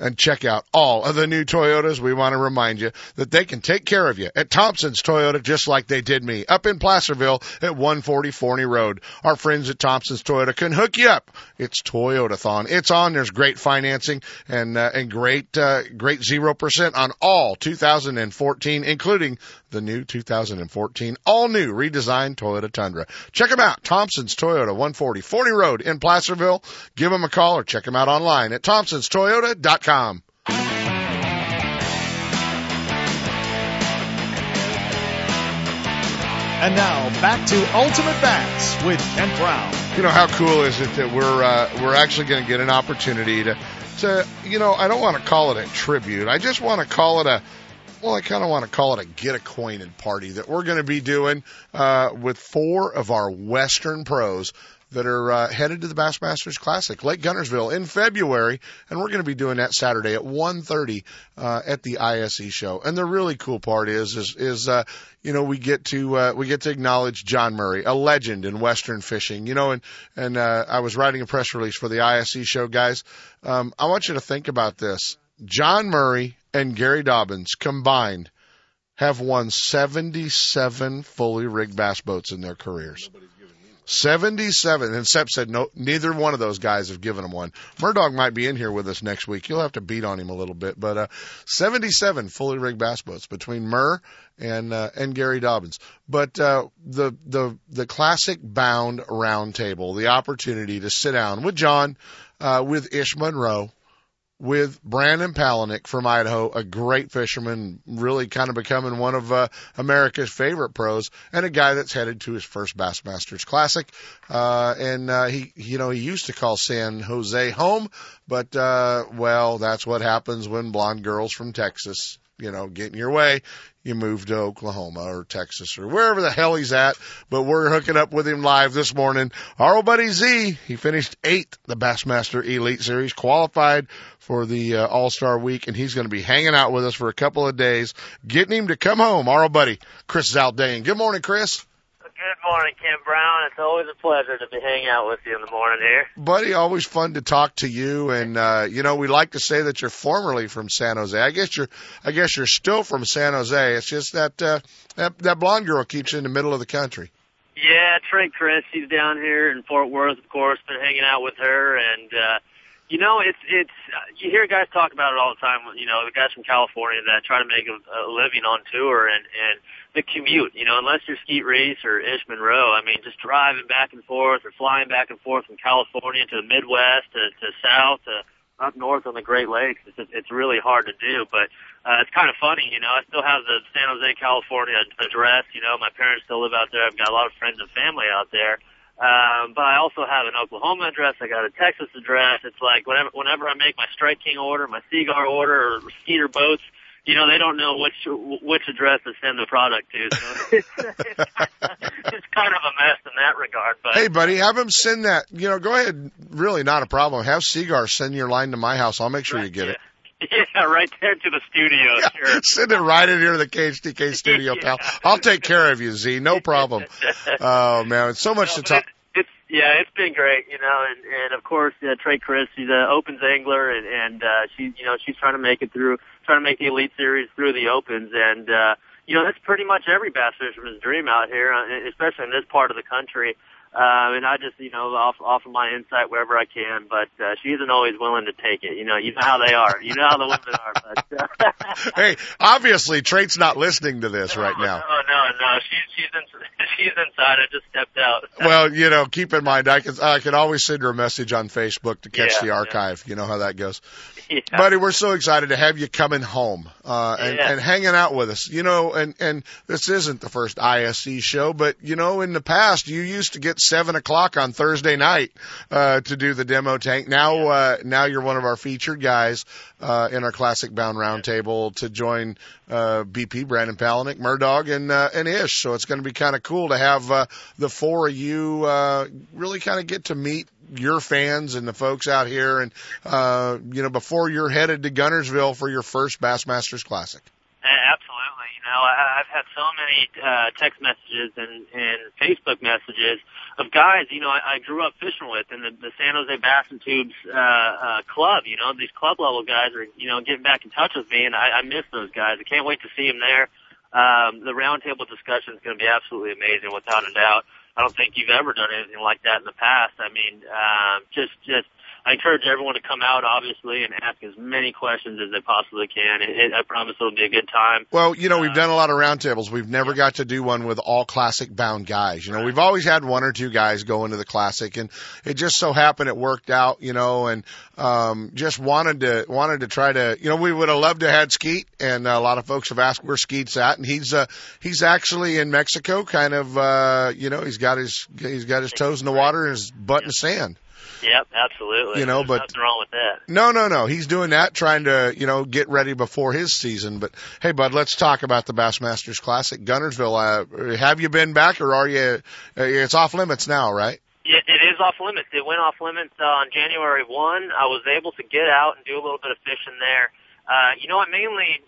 and check out all of the new Toyotas, we want to remind you that they can take care of you at Thompson's Toyota just like they did me up in Placerville at 140 Forni Road. Our friends at Thompson's Toyota can hook you up. It's Toyotathon. It's on. There's great financing and uh, and great uh, great zero percent on all 2014, including the new 2014 all new redesigned Toyota Tundra. Check them out. Thompson's Toyota 140 Forni Road in Placerville. Give them a call or check them out online at thompsonstoyota.com. And now back to Ultimate Bass with Kent Brown. You know how cool is it that we're uh, we're actually going to get an opportunity to to you know I don't want to call it a tribute. I just want to call it a well, I kind of want to call it a get acquainted party that we're going to be doing uh, with four of our Western pros that are uh, headed to the Bassmasters Classic, Lake Guntersville, in February, and we're going to be doing that Saturday at 1:30 uh, at the ISE show. And the really cool part is is is uh, you know we get to uh, we get to acknowledge John Murray, a legend in Western fishing. You know, and and uh, I was writing a press release for the ISE show, guys. Um, I want you to think about this: John Murray and Gary Dobbins combined have won 77 fully rigged bass boats in their careers. 77. And Sepp said no, neither one of those guys have given him one. Murdog might be in here with us next week. You'll have to beat on him a little bit, but, uh, 77 fully rigged bass boats between Murr and, uh, and Gary Dobbins. But, uh, the, the, the classic bound roundtable, the opportunity to sit down with John, uh, with Ish Monroe, with Brandon Palaniuk from Idaho, a great fisherman, really kind of becoming one of uh, America's favorite pros, and a guy that's headed to his first Bassmasters Classic. Uh, and uh, he, you know, he used to call San Jose home, but uh, well, that's what happens when blonde girls from Texas, you know, get in your way you move to Oklahoma or Texas or wherever the hell he's at. But we're hooking up with him live this morning. Our old buddy Z, he finished eighth, the Bassmaster Elite Series, qualified for the uh, All Star Week, and he's going to be hanging out with us for a couple of days, getting him to come home. Our old buddy Chris Zaldain. Good morning, Chris. Good morning, Kim Brown. It's always a pleasure to be hanging out with you in the morning here. Buddy, always fun to talk to you and uh you know, we like to say that you're formerly from San Jose. I guess you're I guess you're still from San Jose. It's just that uh that that blonde girl keeps you in the middle of the country. Yeah, Trey Chris, she's down here in Fort Worth, of course, been hanging out with her and uh you know, it's it's you hear guys talk about it all the time. You know, the guys from California that try to make a, a living on tour and and the commute. You know, unless you're Skeet Reese or Ish Monroe, I mean, just driving back and forth or flying back and forth from California to the Midwest to, to South to up north on the Great Lakes. It's just, it's really hard to do, but uh, it's kind of funny. You know, I still have the San Jose, California address. You know, my parents still live out there. I've got a lot of friends and family out there. Um, but I also have an Oklahoma address. I got a Texas address. It's like whenever, whenever I make my Strike King order, my Seaguar order, or Skeeter boats, you know, they don't know which which address to send the product to. So it's, it's, it's kind of a mess in that regard. But Hey buddy, have him send that you know, go ahead really not a problem. Have Seaguar send your line to my house. I'll make sure you get it. Yeah, right there to the studio. Yeah, Sure. send it right in here to the KHTK studio, pal. I'll take care of you, Z. No problem. Oh man, it's so much to No, but talk. It's, it's yeah, it's been great, you know, and and of course uh, Trey Chris, she's an opens angler, and and uh, she you know she's trying to make it through, trying to make the elite series through the opens, and uh, you know that's pretty much every bass fisherman's dream out here, uh, especially in this part of the country. Uh, and I just, you know, off, off of my insight wherever I can, but, uh, she isn't always willing to take it. You know, you know how they are. You know how the women are, but, uh, Hey, obviously Trait's not listening to this right now. No, no, no. She's, she's, in, she's inside. I just stepped out. Well, you know, keep in mind, I can I can always send her a message on Facebook to catch Yeah, the yeah. archive. You know how that goes. yeah. Buddy, we're so excited to have you coming home uh, and, Yeah. and hanging out with us. You know, and and this isn't the first ISE show, but you know, in the past, you used to get seven o'clock on Thursday night uh, to do the demo tank. Now, uh, now you're one of our featured guys uh, in our classic bound roundtable to join uh, BP, Brandon Palaniuk, Murdog, and uh, and Ish. So it's going to be kind of cool to have uh, the four of you uh, really kind of get to meet your fans and the folks out here, and uh, you know, before you're headed to Guntersville for your first Bassmasters Classic. Absolutely. You know, I, I've had so many uh, text messages and, and Facebook messages of guys, you know, I, I grew up fishing with in the, the San Jose Bass and Tubes uh, uh, club. You know, these club level guys are, you know, getting back in touch with me, and I, I miss those guys. I can't wait to see them there. Um, the roundtable discussion is going to be absolutely amazing, without a doubt. I don't think you've ever done anything like that in the past. I mean, um, just just I encourage everyone to come out, obviously, and ask as many questions as they possibly can. It, it, I promise it'll be a good time. Well, you know, we've Uh, done a lot of roundtables. We've never got to do one with all classic bound guys. You know, we've always had one or two guys go into the classic and it just so happened it worked out, you know, and, um, just wanted to, wanted to try to, you know, we would have loved to had Skeet and a lot of folks have asked where Skeet's at and he's, uh, he's actually in Mexico kind of, uh, you know, he's got his, he's got his toes in the water and his butt in the sand. Yep, absolutely. You know, There's but- nothing wrong with that. No, no, no. He's doing that, trying to, you know, get ready before his season. But hey, bud, let's talk about the Bassmasters Classic, Guntersville. Uh, have you been back, or are you? Uh, it's off limits now, right? Yeah, it is off limits. It went off limits uh, on January 1. I was able to get out and do a little bit of fishing there. Uh, you know, I mainly,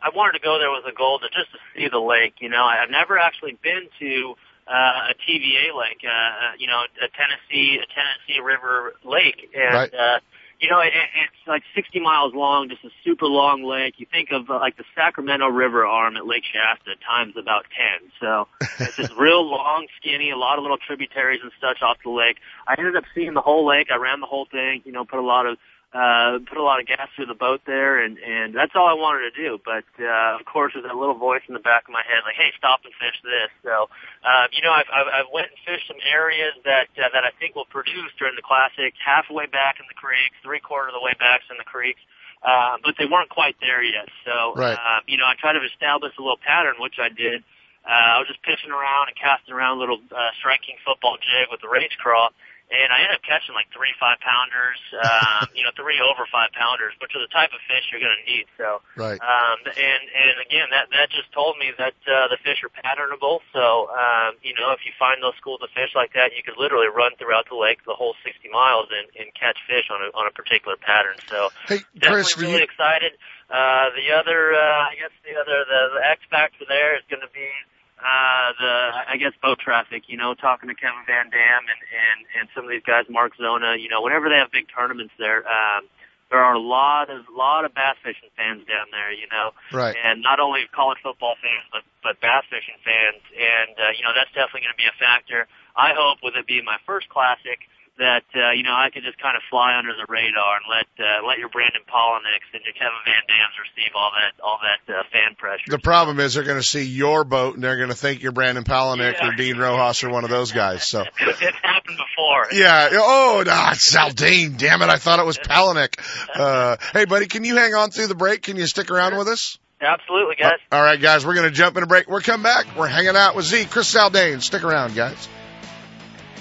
I wanted to go there with a goal to just to see the lake. You know, I've never actually been to uh, a TVA lake, uh, uh, you know, a Tennessee, a Tennessee River lake. And, Right. uh, you know, it, it's like 60 miles long, just a super long lake. You think of uh, like the Sacramento River arm at Lake Shasta times about 10. So it's just real long, skinny, a lot of little tributaries and such off the lake. I ended up seeing the whole lake. I ran the whole thing, you know, put a lot of uh put a lot of gas through the boat there and and that's all I wanted to do. But uh of course there's that little voice in the back of my head like, Hey, stop and fish this. So uh you know, I've I've, I've went and fished some areas that uh, that I think will produce during the classic, halfway back in the creeks, three quarter of the way back in the creeks. Uh, but they weren't quite there yet. So, Right. uh, you know, I tried to establish a little pattern, which I did. Uh, I was just pitching around and casting around a little uh, Strike King football jig with the Rage Craw, and I ended up catching like three five pounders, um, you know, three over five pounders, which are the type of fish you're going to need. So, Right. um, and and again, that that just told me that uh, the fish are patternable. So, um, you know, if you find those schools of fish like that, you could literally run throughout the lake the whole 60 miles and, and catch fish on a on a particular pattern. So, Hey, definitely Chris, really you, excited. Uh, the other, uh, I guess the other, the, the X factor there is going to be, uh, the, I guess boat traffic, you know, talking to Kevin Van Dam and, and, and some of these guys, Mark Zona, you know, whenever they have big tournaments there, um, there are a lot of, lot of bass fishing fans down there, you know, right? and not only college football fans, but, but bass fishing fans. And, uh, you know, that's definitely going to be a factor. I hope with it being my first classic, that uh, you know I could just kind of fly under the radar and let uh, let your Brandon Palaniuks and your Kevin Van Dams receive all that all that uh, fan pressure. The problem is they're going to see your boat and they're going to think you're Brandon Palaniuk Yeah. or Dean Rojas or one of those guys. So it's happened before. yeah. Oh, nah, it's Zaldain. Damn it. I thought it was Palaniuk. Uh, hey buddy, can you hang on through the break? Can you stick around with us? Absolutely, guys. All right, guys, we're going to jump in a break. We're coming back. We're hanging out with Z, Chris Zaldain. Stick around, guys.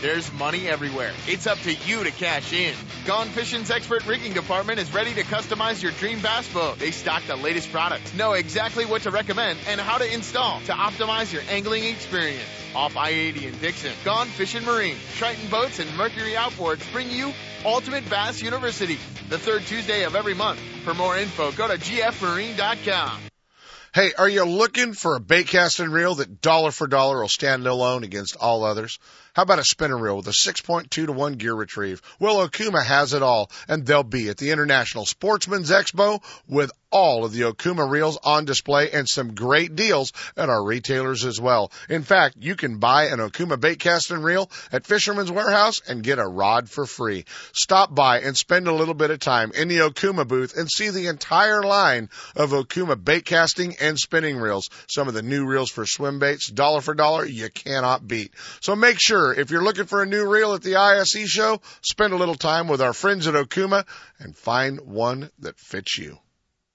There's money everywhere. It's up to you to cash in. Gone Fishing's expert rigging department is ready to customize your dream bass boat. They stock the latest products, know exactly what to recommend and how to install to optimize your angling experience. Off I-80 in Dixon, Gone Fishing Marine, Triton Boats, and Mercury Outboards bring you Ultimate Bass University, the third Tuesday of every month. For more info, go to gfmarine.com. Hey, are you looking for a bait casting reel that dollar for dollar will stand alone against all others? How about a spinner reel with a 6.2 to 1 gear retrieve? Well, Okuma has it all, and they'll be at the International Sportsman's Expo with all of the Okuma reels on display and some great deals at our retailers as well. In fact, you can buy an Okuma bait casting reel at Fisherman's Warehouse and get a rod for free. Stop by and spend a little bit of time in the Okuma booth and see the entire line of Okuma bait casting and spinning reels. Some of the new reels for swim baits, dollar for dollar, you cannot beat. So make sure if you're looking for a new reel at the ISE show, spend a little time with our friends at Okuma and find one that fits you.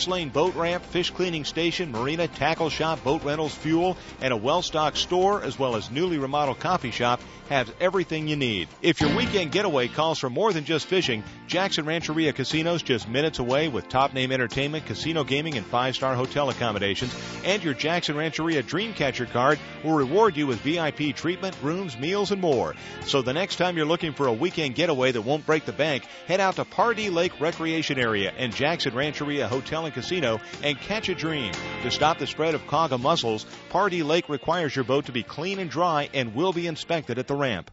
Six lane boat ramp, fish cleaning station, marina, tackle shop, boat rentals, fuel, and a well stocked store, as well as newly remodeled coffee shop, has everything you need. If your weekend getaway calls for more than just fishing, Jackson Rancheria Casinos just minutes away with top name entertainment, casino gaming, and five star hotel accommodations. And your Jackson Rancheria Dreamcatcher card will reward you with VIP treatment, rooms, meals, and more. So the next time you're looking for a weekend getaway that won't break the bank, head out to Pardee Lake Recreation Area and Jackson Rancheria Hotel and Casino and catch a dream. To stop the spread of quagga mussels, Pardee Lake requires your boat to be clean and dry and will be inspected at the ramp.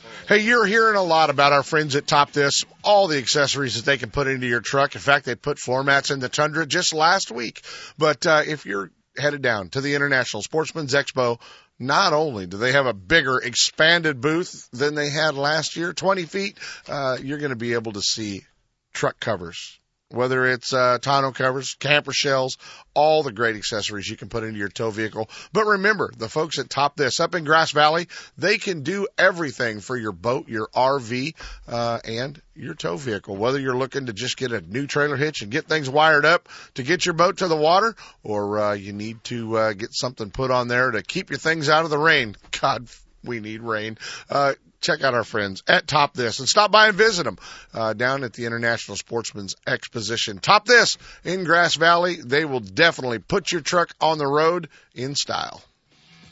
Hey, you're hearing a lot about our friends at Top This, all the accessories that they can put into your truck. In fact, they put floor mats in the Tundra just last week. But uh, if you're headed down to the International Sportsman's Expo, not only do they have a bigger, expanded booth than they had last year, 20 feet, uh, you're going to be able to see truck covers, whether it's uh, tonneau covers, camper shells, all the great accessories you can put into your tow vehicle. But remember, the folks at Top This up in Grass Valley, they can do everything for your boat, your RV, uh, and your tow vehicle. Whether you're looking to just get a new trailer hitch and get things wired up to get your boat to the water, or uh, you need to uh, get something put on there to keep your things out of the rain. God, we need rain. Uh, check out our friends at Top This and stop by and visit them uh, down at the International Sportsman's Exposition. Top This in Grass Valley. They will definitely put your truck on the road in style.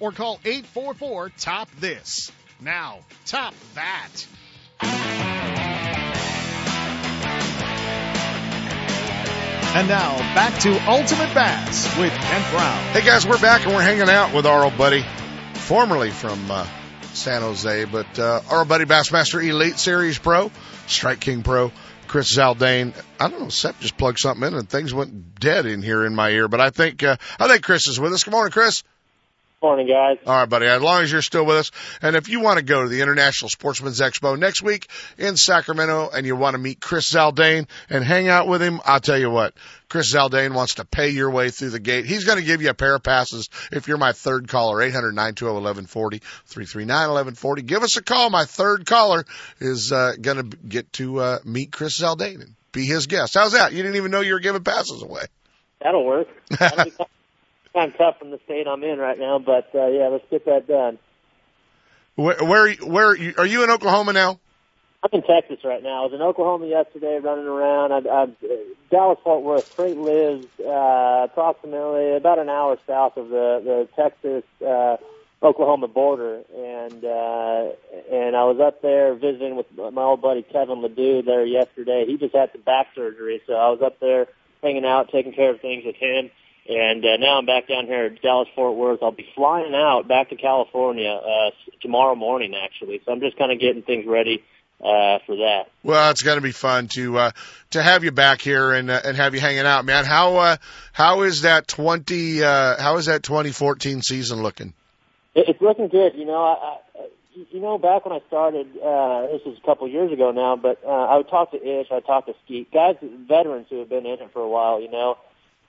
or call 844 Top This. Now, top that. And now, back to Ultimate Bass with Kent Brown. Hey guys, we're back and we're hanging out with our old buddy, formerly from uh, San Jose, but uh, our old buddy Bassmaster Elite Series Pro, Strike King Pro, Chris Zaldain. I don't know, Seth just plugged something in and things went dead in here in my ear, but I think uh, I think Chris is with us. Good morning, Chris. Morning, guys. All right, buddy. As long as you're still with us, and if you want to go to the International Sportsman's Expo next week in Sacramento, and you want to meet Chris Zaldain and hang out with him, I'll tell you what. Chris Zaldain wants to pay your way through the gate. He's going to give you a pair of passes if you're my third caller, 800-920-1140, 339-1140. Give us a call. My third caller is uh, going to get to uh, meet Chris Zaldain and be his guest. How's that? You didn't even know you were giving passes away. That'll work. That'll kind of tough from the state I'm in right now, but uh, yeah, let's get that done. Where, where, where are you in Oklahoma now? I'm in Texas right now. I was in Oklahoma yesterday, running around. I, I, Dallas Fort Worth. Crate lives uh, approximately about an hour south of the the Texas uh, Oklahoma border, and uh, and I was up there visiting with my old buddy Kevin Ledoux there yesterday. He just had some back surgery, so I was up there hanging out, taking care of things with him. And uh, now I'm back down here at Dallas Fort Worth. I'll be flying out back to California uh, tomorrow morning, actually. So I'm just kind of getting things ready uh, for that. Well, it's going to be fun to uh, to have you back here and uh, and have you hanging out, man. How uh, how is that twenty uh, how is that 2014 season looking? It's looking good. You know, I, I you know, back when I started, uh, this was a couple of years ago now, but uh, I would talk to Ish, I'd talk to Skeet, guys, veterans who have been in it for a while, you know,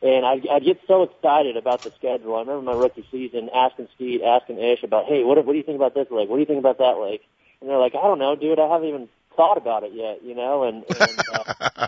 and I, I get so excited about the schedule. I remember my rookie season asking Steve, asking Ish about, hey, what, what do you think about this lake? What do you think about that lake? And they're like, I don't know, dude. I haven't even thought about it yet, you know. And, and uh,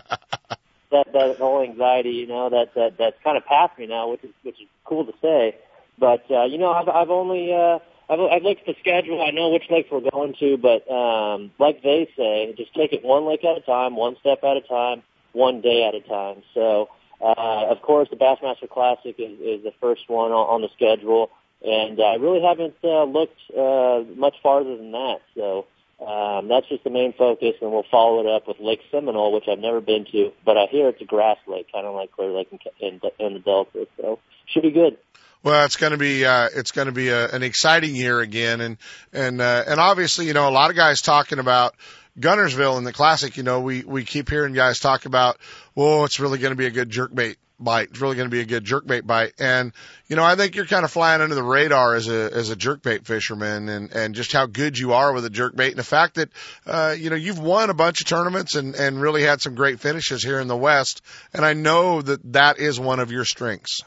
that that whole anxiety, you know, that that that's kind of past me now, which is which is cool to say. But uh, you know, I've I've only uh, I've I've looked at the schedule. I know which lakes we're going to, but um, like they say, just take it one lake at a time, one step at a time, one day at a time. So, uh, of course, the Bassmaster Classic is, is the first one on, on the schedule, and I really haven't uh, looked uh, much farther than that. So. Um, that's just the main focus, and we'll follow it up with Lake Seminole, which I've never been to, but I hear it's a grass lake, kind of like Clear Lake in, in, in the Delta. So should be good. Well, it's going to be uh, it's going to be a, an exciting year again, and and uh, and obviously, you know, a lot of guys talking about Guntersville in the Classic. You know, we we keep hearing guys talk about, well, it's really going to be a good jerkbait bite. It's really going to be a good jerkbait bite. And, you know, I think you're kind of flying under the radar as a, as a jerkbait fisherman and, and just how good you are with a jerkbait and the fact that, uh, you know, you've won a bunch of tournaments and, and really had some great finishes here in the West. And I know that that is one of your strengths.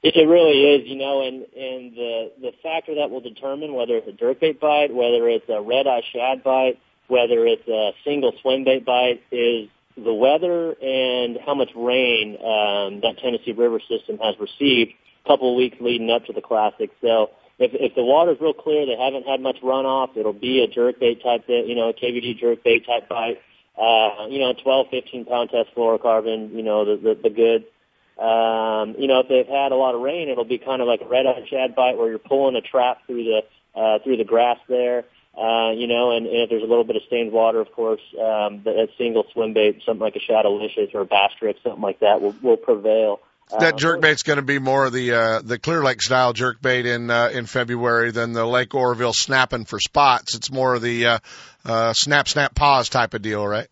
It really is, you know, and, and the, the factor that will determine whether it's a jerkbait bite, whether it's a red eye shad bite, whether it's a single swim bait bite is the weather and how much rain um, that Tennessee River system has received a couple of weeks leading up to the Classic. So if, if the water's real clear, they haven't had much runoff, it'll be a jerkbait type, you know, a KVD jerkbait type bite. Uh, you know, 12, 15 pound test fluorocarbon, you know, the, the, the good. Um, you know, if they've had a lot of rain, it'll be kind of like a red eye shad bite where you're pulling a trap through the, uh, through the grass there. Uh, you know, and, and if there's a little bit of stained water, of course, um, that single swim bait, something like a Shadowlicious or a bass trick, something like that will, will prevail. That Uh, jerkbait's going to be more of the uh, the Clear Lake style jerkbait in uh, in February than the Lake Oroville snapping for spots. It's more of the uh, uh, snap snap pause type of deal, right?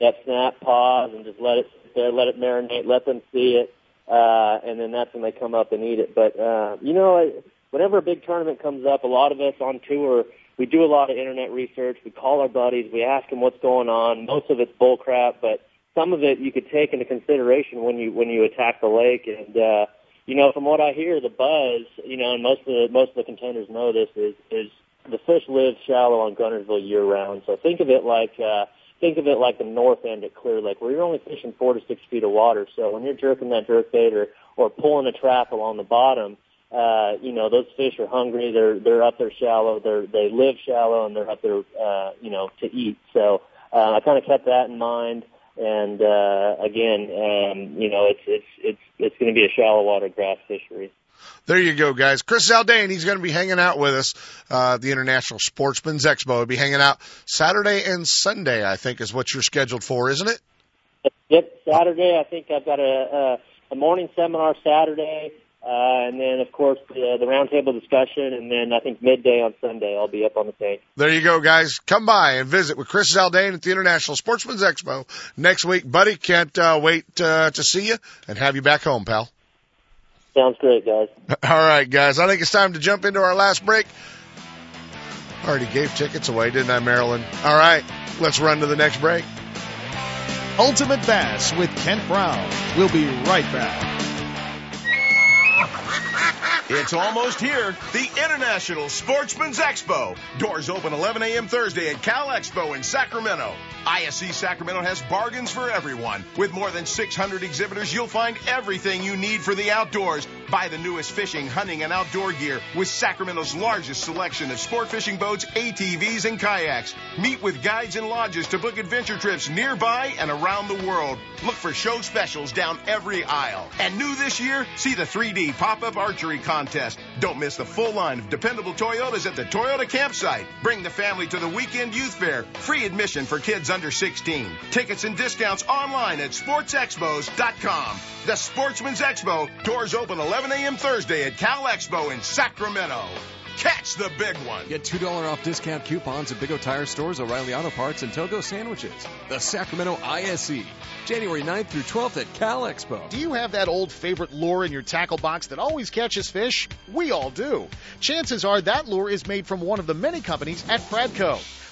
that snap, pause, and just let it there, let it marinate, let them see it, uh, and then that's when they come up and eat it. But uh, you know, whenever a big tournament comes up, a lot of us on tour, we do a lot of internet research. We call our buddies, we ask them what's going on. Most of it's bull crap, but some of it you could take into consideration when you when you attack the lake. And uh, you know, from what I hear, the buzz, you know, and most of the most of the contenders know this is is the fish live shallow on Guntersville year round. So think of it like. uh think of it like the north end at Clear Lake, where you're only fishing four to six feet of water. So when you're jerking that jerk bait or, or pulling a trap along the bottom, uh, you know, those fish are hungry. They're, they're up there shallow. They're, they live shallow and they're up there, uh, you know, to eat. So, uh, I kind of kept that in mind. And, uh, again, um, you know, it's, it's, it's, it's going to be a shallow water grass fishery. There you go, guys. Chris Zaldain, he's going to be hanging out with us uh, at the International Sportsman's Expo. He'll be hanging out Saturday and Sunday, I think, is what you're scheduled for, isn't it? Yep, Saturday. I think I've got a, a, a morning seminar Saturday, uh, and then of course the, the roundtable discussion, and then I think midday on Sunday I'll be up on the stage. There you go, guys. Come by and visit with Chris Zaldain at the International Sportsman's Expo next week. Buddy, can't uh, wait uh, to see you and have you back home, pal. Sounds great, guys. All right, guys. I think it's time to jump into our last break. Already gave tickets away, didn't I, Marilyn? All right, let's run to the next break. Ultimate Bass with Kent Brown. We'll be right back. It's almost here. The International Sportsman's Expo. Doors open 11 a.m. Thursday at Cal Expo in Sacramento. ISE Sacramento has bargains for everyone. With more than 600 exhibitors, you'll find everything you need for the outdoors. Buy the newest fishing, hunting, and outdoor gear with Sacramento's largest selection of sport fishing boats, ATVs, and kayaks. Meet with guides and lodges to book adventure trips nearby and around the world. Look for show specials down every aisle. And new this year, see the 3D pop-up archery. Don't miss the full line of dependable Toyotas at the Toyota campsite. Bring the family to the weekend youth fair. Free admission for kids under 16. Tickets and discounts online at sportsexpos.com. The Sportsman's Expo. Doors open 11 a.m. Thursday at Cal Expo in Sacramento. Catch the big one. Get $2 off discount coupons at Big O Tire Stores, O'Reilly Auto Parts, and Togo Sandwiches. The Sacramento ISE, January 9th through 12th at Cal Expo. Do you have that old favorite lure in your tackle box that always catches fish? We all do. Chances are that lure is made from one of the many companies at Pradco.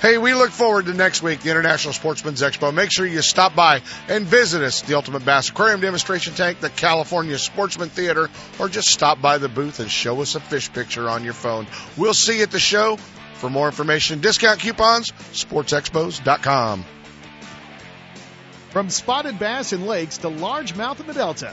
Hey, we look forward to next week, the International Sportsman's Expo. Make sure you stop by and visit us, the Ultimate Bass Aquarium Demonstration Tank, the California Sportsman Theater, or just stop by the booth and show us a fish picture on your phone. We'll see you at the show. For more information, discount coupons, sportsexpos.com. From spotted bass in lakes to largemouth in the Delta,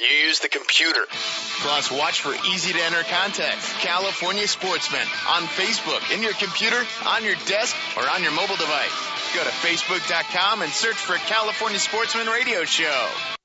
You use the computer. Plus, watch for easy to enter contacts. California Sportsman on Facebook, in your computer, on your desk, or on your mobile device. Go to Facebook.com and search for California Sportsman Radio Show.